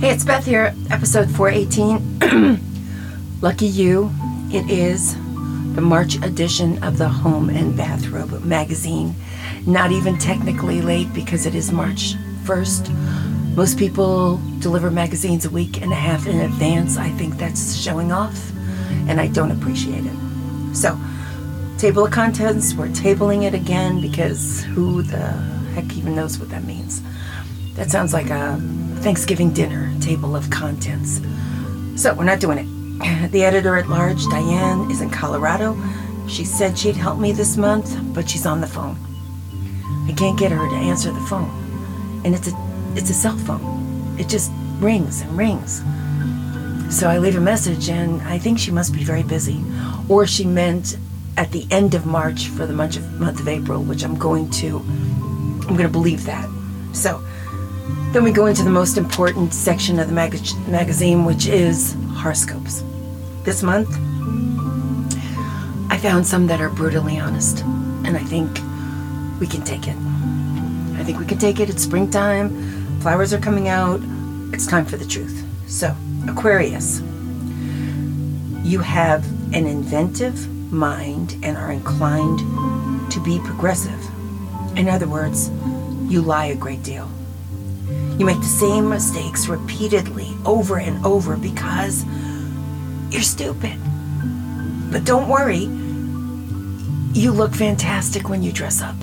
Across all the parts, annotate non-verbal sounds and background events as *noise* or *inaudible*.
Hey, it's Beth here, episode 418. *clears throat* Lucky you, it is the March edition of the Home and Bathrobe magazine. Not even technically late because it is March 1st. Most people deliver magazines a week and a half in advance. I think that's showing off, and I don't appreciate it. So, table of contents, we're tabling it again because who the heck even knows what that means? That sounds like a Thanksgiving dinner table of contents. So, we're not doing it. *clears throat* The editor at large, Diane, is in Colorado. She said she'd help me this month, but she's on the phone. I can't get her to answer the phone. And it's a it's a cell phone. It just rings and rings. So I leave a message and I think she must be very busy. Or she meant at the end of March for the month of, month of April, which I'm going to I'm going to believe that. So then we go into the most important section of the mag- magazine, which is horoscopes. This month, I found some that are brutally honest, and I think we can take it. I think we can take it. It's springtime, flowers are coming out. It's time for the truth. So, Aquarius, you have an inventive mind and are inclined to be progressive. In other words, you lie a great deal. You make the same mistakes repeatedly over and over because you're stupid. But don't worry, you look fantastic when you dress up.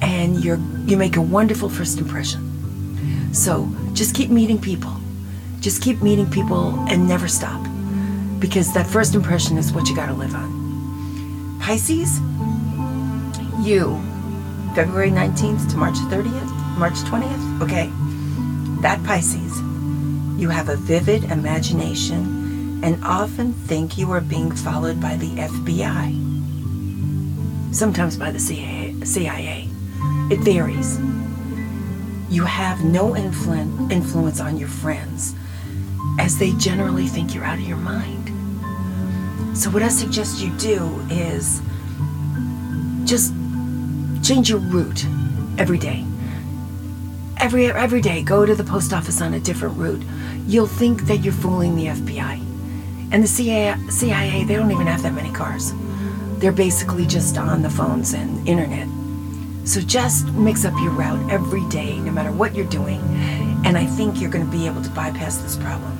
And you're you make a wonderful first impression. So just keep meeting people. Just keep meeting people and never stop. Because that first impression is what you gotta live on. Pisces, you, February 19th to March 30th, March 20th, okay. That Pisces, you have a vivid imagination and often think you are being followed by the FBI, sometimes by the CIA. It varies. You have no influ- influence on your friends, as they generally think you're out of your mind. So, what I suggest you do is just change your route every day every every day go to the post office on a different route. You'll think that you're fooling the fbi and the CIA, CIA they don't even have that many cars. They're basically just on the phones and internet. So just mix up your route every day no matter what you're doing and i think you're going to be able to bypass this problem.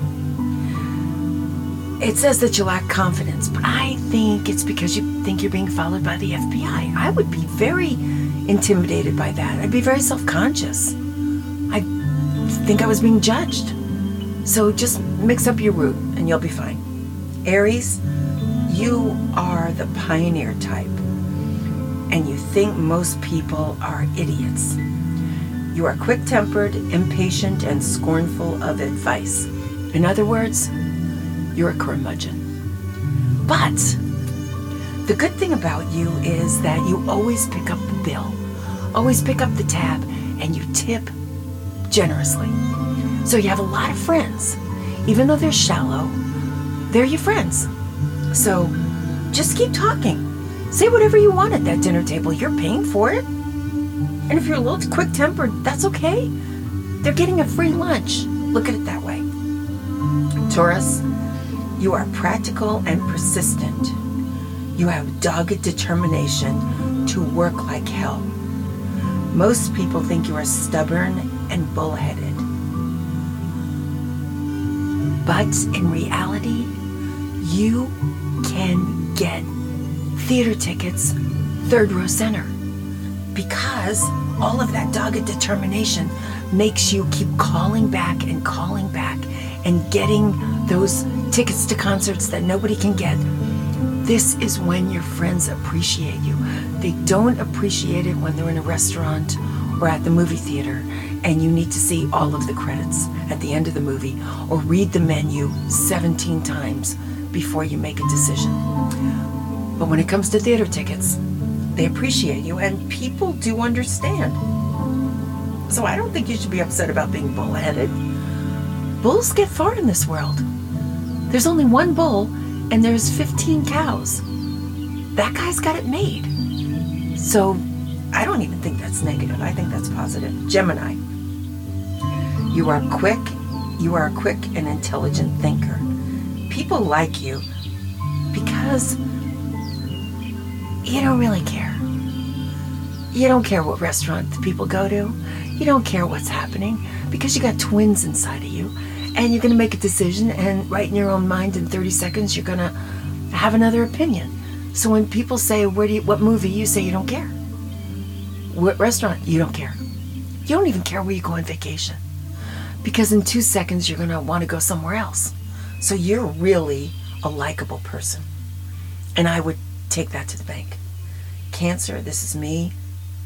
It says that you lack confidence but i think it's because you think you're being followed by the fbi i would be very intimidated by that. I'd be very self-conscious think I was being judged. So just mix up your route and you'll be fine. Aries, you are the pioneer type, and you think most people are idiots. You are quick tempered, impatient, and scornful of advice. In other words, you're a curmudgeon. But the good thing about you is that you always pick up the bill, always pick up the tab, and you tip generously. So you have a lot of friends. Even though they're shallow, they're your friends. So just keep talking. Say whatever you want at that dinner table. You're paying for it. And if you're a little quick tempered, that's okay. They're getting a free lunch. Look at it that way. Taurus, you are practical and persistent. You have dogged determination to work like hell. Most people think you are stubborn and bullheaded. But in reality, you can get theater tickets third row center because all of that dogged determination makes you keep calling back and calling back and getting those tickets to concerts that nobody can get. This is when your friends appreciate you. They don't appreciate it when they're in a restaurant or at the movie theater and you need to see all of the credits at the end of the movie or read the menu 17 times before you make a decision. But when it comes to theater tickets, they appreciate you and people do understand. So I don't think you should be upset about being bullheaded. Bulls get far in this world. There's only one bull and there's 15 cows. That guy's got it made. So I don't even think that's negative. I think that's positive. Gemini. You are quick, you are a quick and intelligent thinker. People like you because you don't really care. You don't care what restaurant the people go to. You don't care what's happening because you got twins inside of you. And you're going to make a decision, and right in your own mind, in 30 seconds, you're going to have another opinion. So when people say, "Where do you, what movie?" you say you don't care. What restaurant? You don't care. You don't even care where you go on vacation. Because in two seconds, you're going to want to go somewhere else. So you're really a likable person. And I would take that to the bank. Cancer, this is me.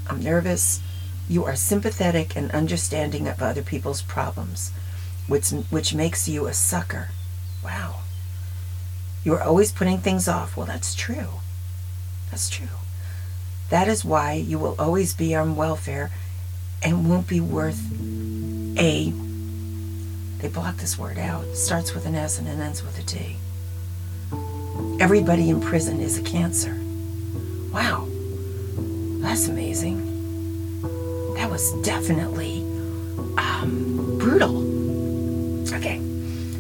I'm nervous. You are sympathetic and understanding of other people's problems, which, which makes you a sucker. Wow. You are always putting things off. Well, that's true. That's true. That is why you will always be on welfare and won't be worth a. They block this word out. It starts with an S and it ends with a T. Everybody in prison is a cancer. Wow. That's amazing. That was definitely um, brutal. Okay.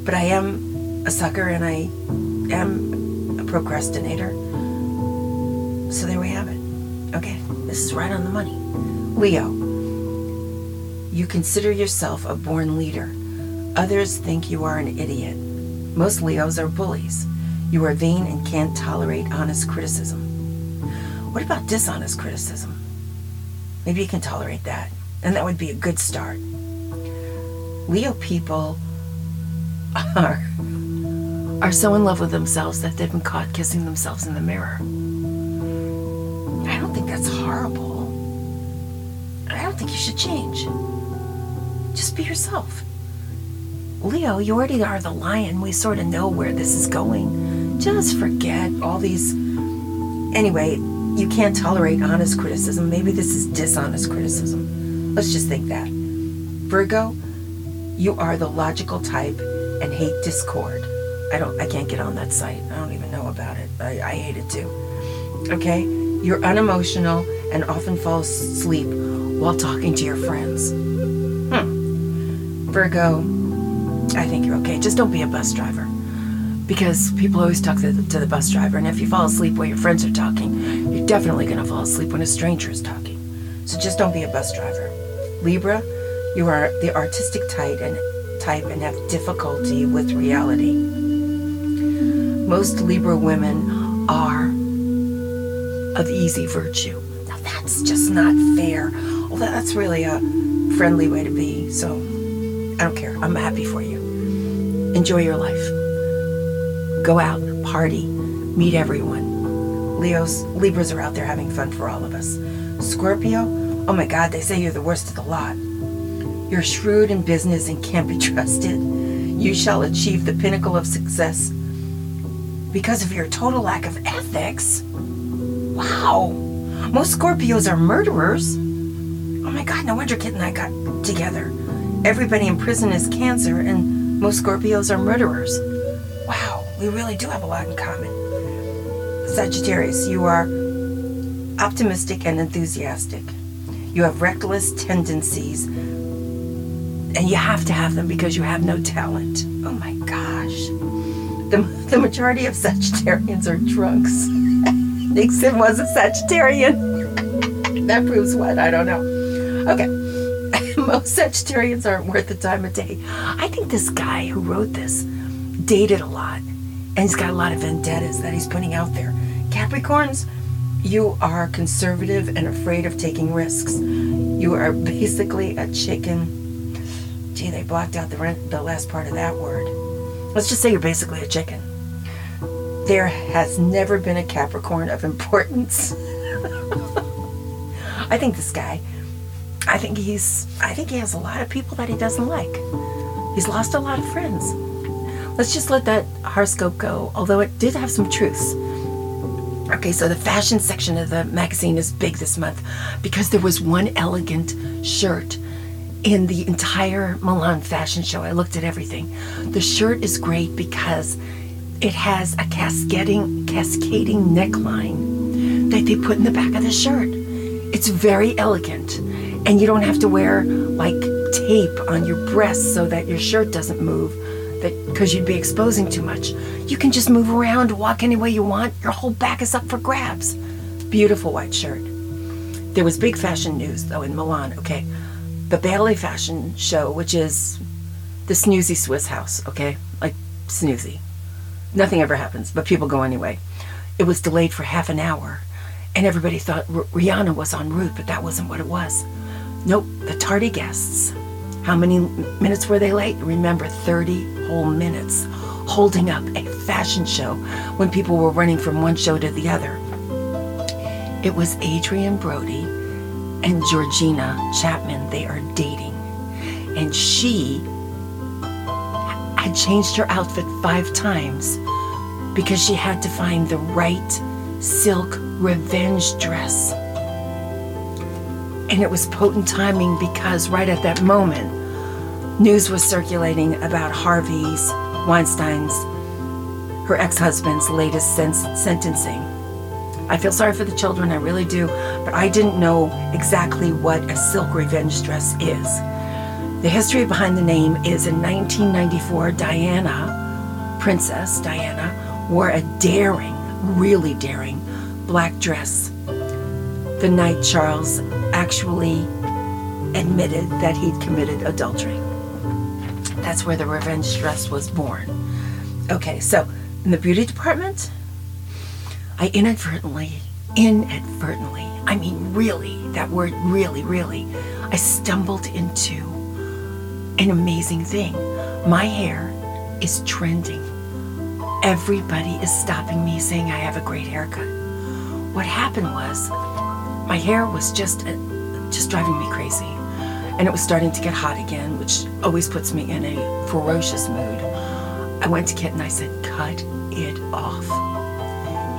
But I am a sucker and I am a procrastinator. So there we have it. Okay, this is right on the money. Leo, you consider yourself a born leader. Others think you are an idiot. Most Leos are bullies. You are vain and can't tolerate honest criticism. What about dishonest criticism? Maybe you can tolerate that, and that would be a good start. Leo people *laughs* are are so in love with themselves that they've been caught kissing themselves in the mirror. Don't think that's horrible. I don't think you should change. Just be yourself. Leo, you already are the lion. We sort of know where this is going. Just forget all these. Anyway, you can't tolerate honest criticism. Maybe this is dishonest criticism. Let's just think that. Virgo, you are the logical type and hate discord. I don't I can't get on that site. I don't even know about it. I, I hate it too. Okay? You're unemotional and often fall asleep while talking to your friends. Hmm. Virgo, I think you're okay. Just don't be a bus driver. Because people always talk to the, to the bus driver, and if you fall asleep while your friends are talking, you're definitely going to fall asleep when a stranger is talking. So just don't be a bus driver. Libra, you are the artistic type and type and have difficulty with reality. Most Libra women are of easy virtue. Now that's just not fair. Well, that's really a friendly way to be. So I don't care. I'm happy for you. Enjoy your life. Go out, party, meet everyone. Leos, Libras are out there having fun for all of us. Scorpio, oh my God, they say you're the worst of the lot. You're shrewd in business and can't be *laughs* trusted. You shall achieve the pinnacle of success because of your total lack of ethics. Wow. Most Scorpios are murderers. Oh my God, no wonder Kit and I got together. Everybody in prison is cancer, and most Scorpios are murderers. Wow, we really do have a lot in common. Sagittarius, you are optimistic and enthusiastic. You have reckless tendencies, and you have to have them because you have no talent. Oh my gosh. The, *laughs* the majority of Sagittarians are drunks. *laughs* Nixon was a Sagittarian. that proves what? I don't know. Okay. *laughs* Most Sagittarians aren't worth the time of day. I think this guy who wrote this dated a lot, and he's got a lot of vendettas that he's putting out there. Capricorns, you are conservative and afraid of taking risks. You are basically a chicken. Gee, they blocked out the, the last part of that word. Let's just say you're basically a chicken. There has never been a Capricorn of importance. *laughs* I think this guy, I think he's, I think he has a lot of people that he doesn't like. He's lost a lot of friends. Let's just let that horoscope go, although it did have some truths. Okay, so the fashion section of the magazine is big this month because there was one elegant shirt in the entire Milan fashion show. I looked at everything. The shirt is great because it has a cascading cascading neckline that they put in the back of the shirt. It's very elegant, and you don't have to wear like tape on your breasts so that your shirt doesn't move because you'd be exposing too much. You can just move around, walk any way you want. Your whole back is up for grabs. Beautiful white shirt. There was big fashion news though in Milan, okay? The Bally Fashion Show, which is the snoozy Swiss house, okay? Like snoozy. Nothing ever happens, but people go anyway. It was delayed for half an hour, and everybody thought R- Rihanna was en route, but that wasn't what it was. Nope, the tardy guests. How many minutes were they late? Remember, 30 whole minutes holding up a fashion show when people were running from one show to the other. It was Adrien Brody and Georgina Chapman. They are dating. And she had changed her outfit five times because she had to find the right silk revenge dress. And it was potent timing because right at that moment, news was circulating about Harvey's, Weinstein's, her ex husband's latest sen- sentencing. I feel sorry for the children, I really do, but I didn't know exactly what a silk revenge dress is. The history behind the name is in 1994, Diana, Princess Diana, wore a daring, really daring, black dress the night Charles actually admitted that he'd committed adultery. That's where the revenge dress was born. Okay, so in the beauty department, I inadvertently, inadvertently, I mean, really, that word really, really, I stumbled into an amazing thing. My hair is trending. Everybody is stopping me saying I have a great haircut. What happened was my hair was just uh, just driving me crazy. And it was starting to get hot again, which always puts me in a ferocious mood. I went to Kit and I said, cut it off.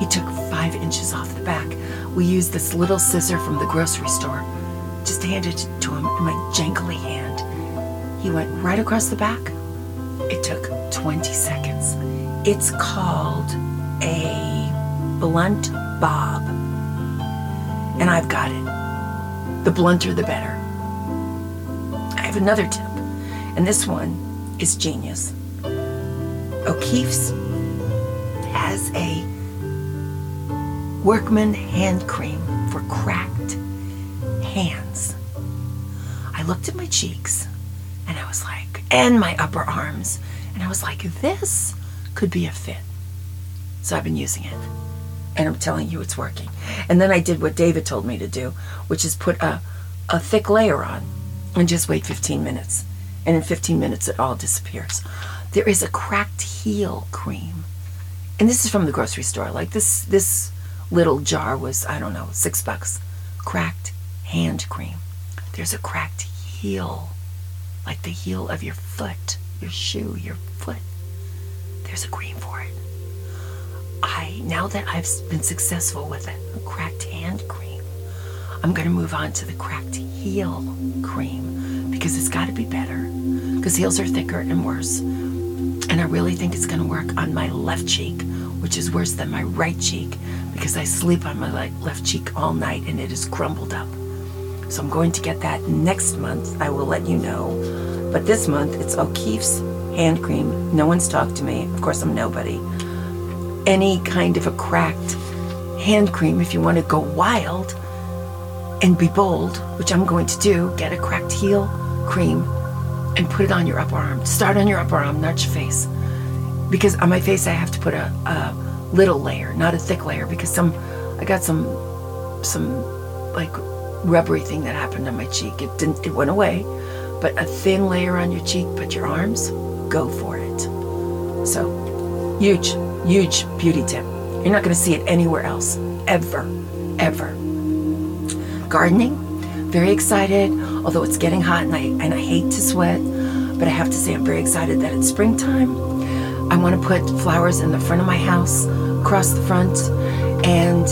He took five inches off the back. We used this little scissor from the grocery store. Just handed it to him in my jangly hand. He went right across the back. It took 20 seconds. It's called a blunt bob. And I've got it. The blunter, the better. I have another tip, and this one is genius. O'Keeffe's has a workman hand cream for cracked hands. I looked at my cheeks and I was like, and my upper arms, and I was like, this could be a fit. So I've been using it. And I'm telling you, it's working. And then I did what David told me to do, which is put a, a thick layer on and just wait 15 minutes. And in 15 minutes, it all disappears. There is a cracked heel cream. And this is from the grocery store. Like this, this little jar was, I don't know, six bucks. Cracked hand cream. There's a cracked heel, like the heel of your foot, your shoe, your foot. There's a cream for it. I, now that I've been successful with it, a cracked hand cream, I'm going to move on to the cracked heel cream because it's got to be better because heels are thicker and worse. And I really think it's going to work on my left cheek, which is worse than my right cheek because I sleep on my left cheek all night and it is crumbled up. So I'm going to get that next month. I will let you know. But this month it's O'Keeffe's hand cream. No one's talked to me. Of course, I'm nobody. Any kind of a cracked hand cream if you want to go wild and be bold, which I'm going to do. Get a cracked heel cream and put it on your upper arm. Start on your upper arm, not your face. Because on my face, I have to put a, a little layer, not a thick layer, because some, I got some, some like rubbery thing that happened on my cheek. It didn't, it went away, but a thin layer on your cheek, but your arms, go for it. So, huge, huge beauty tip. You're not going to see it anywhere else, ever, ever. Gardening, very excited, although it's getting hot and I, and I hate to sweat, but I have to say I'm very excited that it's springtime. I want to put flowers in the front of my house, across the front, and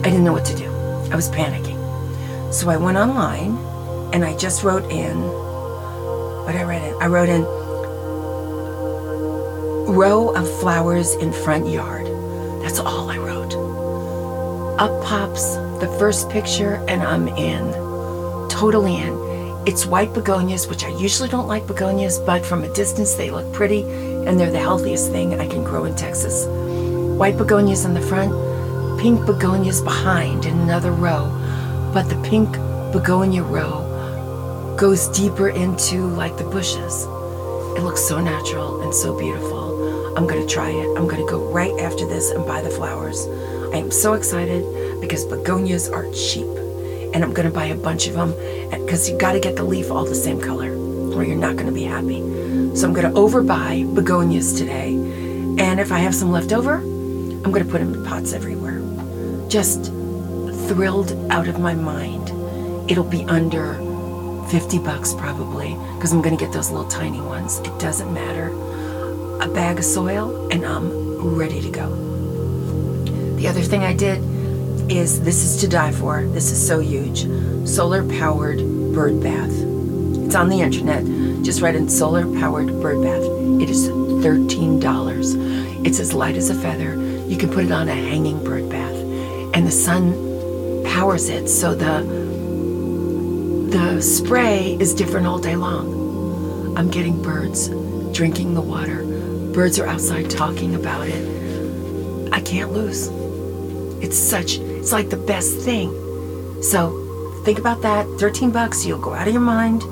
I didn't know what to do. I was panicking. So I went online and I just wrote in what I read in. I wrote in row of flowers in front yard. That's all I wrote. Up pops the first picture and I'm in. Totally in. It's white begonias, which I usually don't like begonias, but from a distance they look pretty and they're the healthiest thing I can grow in Texas. White begonias in the front, pink begonias behind in another row, but the pink begonia row goes deeper into like the bushes. It looks so natural and so beautiful. I'm to try it. I'm to go right after this and buy the flowers. I am so excited because begonias are cheap. And I'm to buy a bunch of them because you got to get the leaf all the same color or you're not to be happy. So I'm to overbuy begonias today. And if I have some left over, I'm to put them in pots everywhere. Just thrilled out of my mind. It'll be under 50 bucks probably because I'm going to get those little tiny ones. It doesn't matter. A bag of soil and I'm ready to go. The other thing I did is this is to die for. This is so huge. Solar powered bird bath. It's on the internet. Just write in solar powered bird bath. It is $13. It's as light as a feather. You can put it on a hanging bird bath. And the sun powers it so the the spray is different all day long. I'm getting birds drinking the water. Birds are outside talking about it. I can't lose. It's such it's like the best thing. So think about that. 13 bucks, you'll go out of your mind.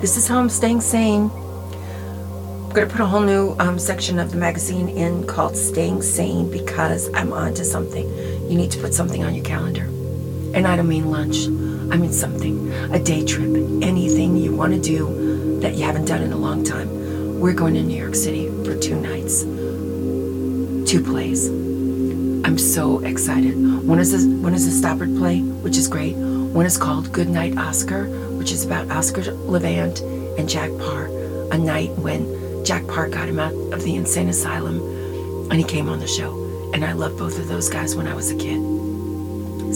This is how I'm staying sane. I'm to put a whole new um, section of the magazine in called Staying Sane because I'm onto something. You need to put something on your calendar. And I don't mean lunch, I mean something. A day trip, anything you want to do that you haven't done in a long time. We're going to New York City for two nights, two plays. I'm so excited. One is a, one is a Stoppard play, which is great. One is called Good Night Oscar, which is about Oscar Levant and Jack Paar. A night when Jack Paar got him out of the insane asylum, and he came on the show. And I loved both of those guys when I was a kid.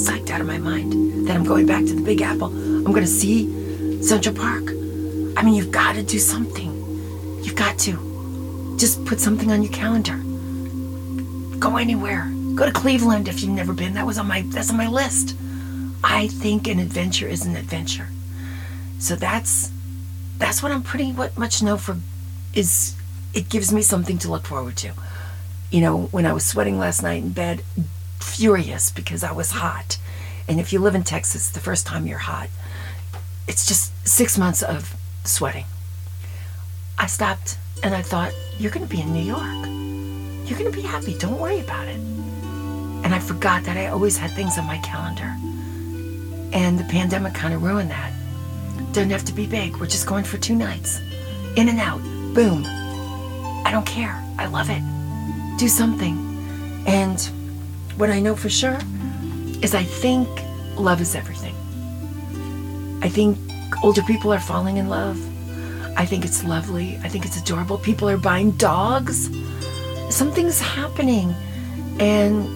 Psyched out of my mind that I'm going back to the Big Apple. I'm going to see Central Park. I mean, you've got to do something. You've got to. Just put something on your calendar. Go anywhere. Go to Cleveland if you've never been. That was on my that's on my list. I think an adventure is an adventure. So that's that's what I'm pretty much know for is it gives me something to look forward to. You know, when I was sweating last night in bed, furious because I was hot. And if you live in Texas, the first time you're hot, it's just six months of sweating. I stopped and I thought, you're going to be in New York. You're going to be happy. Don't worry about it. And I forgot that I always had things on my calendar. And the pandemic kind of ruined that. Doesn't have to be big. We're just going for two nights. In and out. Boom. I don't care. I love it. Do something. And what I know for sure is I think love is everything. I think older people are falling in love. I think it's lovely. I think it's adorable. People are buying dogs. Something's happening. And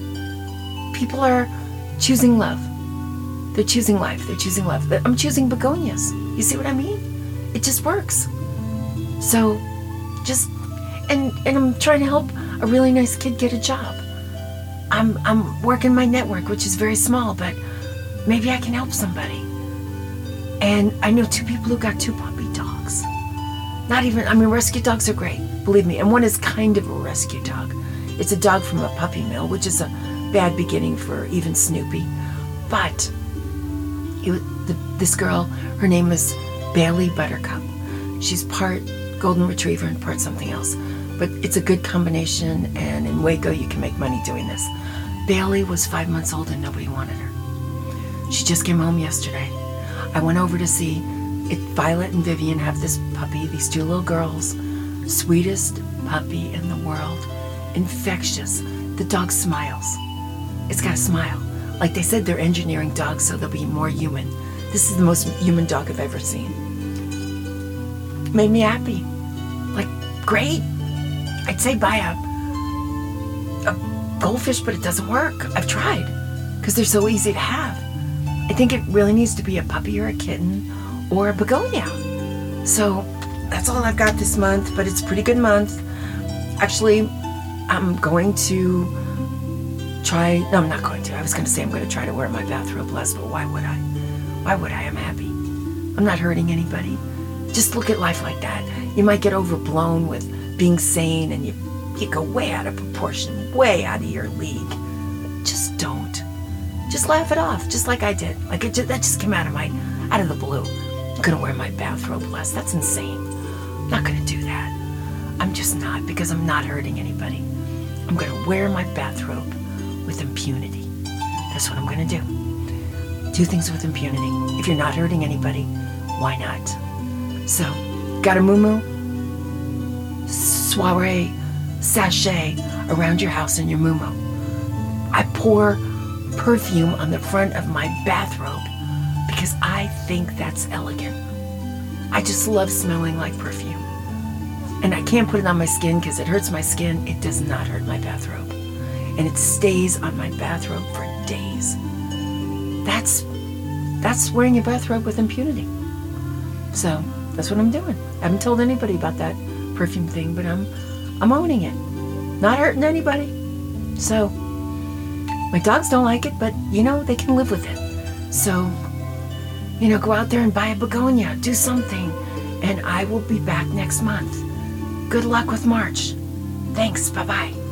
people are choosing love. They're choosing life. They're choosing love. I'm choosing begonias. You see what I mean? It just works. So, just and and I'm trying to help a really nice kid get a job. I'm I'm working my network, which is very small, but maybe I can help somebody. And I know two people who got two puppy dogs. Not even I mean rescue dogs are great, believe me. And one is kind of a rescue dog. It's a dog from a puppy mill, which is a bad beginning for even Snoopy. But it, the, this girl, her name is Bailey Buttercup. She's part golden retriever and part something else. But it's a good combination, and in Waco, you can make money doing this. Bailey was five months old and nobody wanted her. She just came home yesterday. I went over to see it, Violet and Vivian have this puppy, these two little girls. Sweetest puppy in the world. Infectious. The dog smiles. It's got a smile. Like they said, they're engineering dogs so they'll be more human. This is the most human dog I've ever seen. Made me happy. Like, great. I'd say a, a goldfish, but it doesn't work. I've tried because they're so easy to have. I think it really needs to be a puppy or a kitten or a begonia. So that's all I've got this month, but it's a pretty good month. Actually, I'm going to try. No, I'm not going to. I was going to say I'm going to try to wear my bathrobe less, but why would I? Why would I? I'm happy. I'm not hurting anybody. Just look at life like that. You might get overblown with being sane and you, you go way out of proportion, way out of your league. Just don't. Just laugh it off, just like I did. Like it just, that just came out of my, out of the blue. I'm gonna wear my bathrobe less. That's insane. I'm not gonna do that. I'm just not because I'm not hurting anybody. I'm gonna wear my bathrobe with impunity. That's what I'm gonna do. Do things with impunity. If you're not hurting anybody, why not? So, got a moo soiree, sachet around your house in your moo I pour perfume on the front of my bathrobe because I think that's elegant. I just love smelling like perfume. And I can't put it on my skin because it hurts my skin. It does not hurt my bathrobe. And it stays on my bathrobe for days. That's that's wearing your bathrobe with impunity. So that's what I'm doing. I haven't told anybody about that perfume thing, but I'm I'm owning it. Not hurting anybody. So my dogs don't like it, but you know, they can live with it. So, you know, go out there and buy a begonia, do something, and I will be back next month. Good luck with March. Thanks. Bye bye.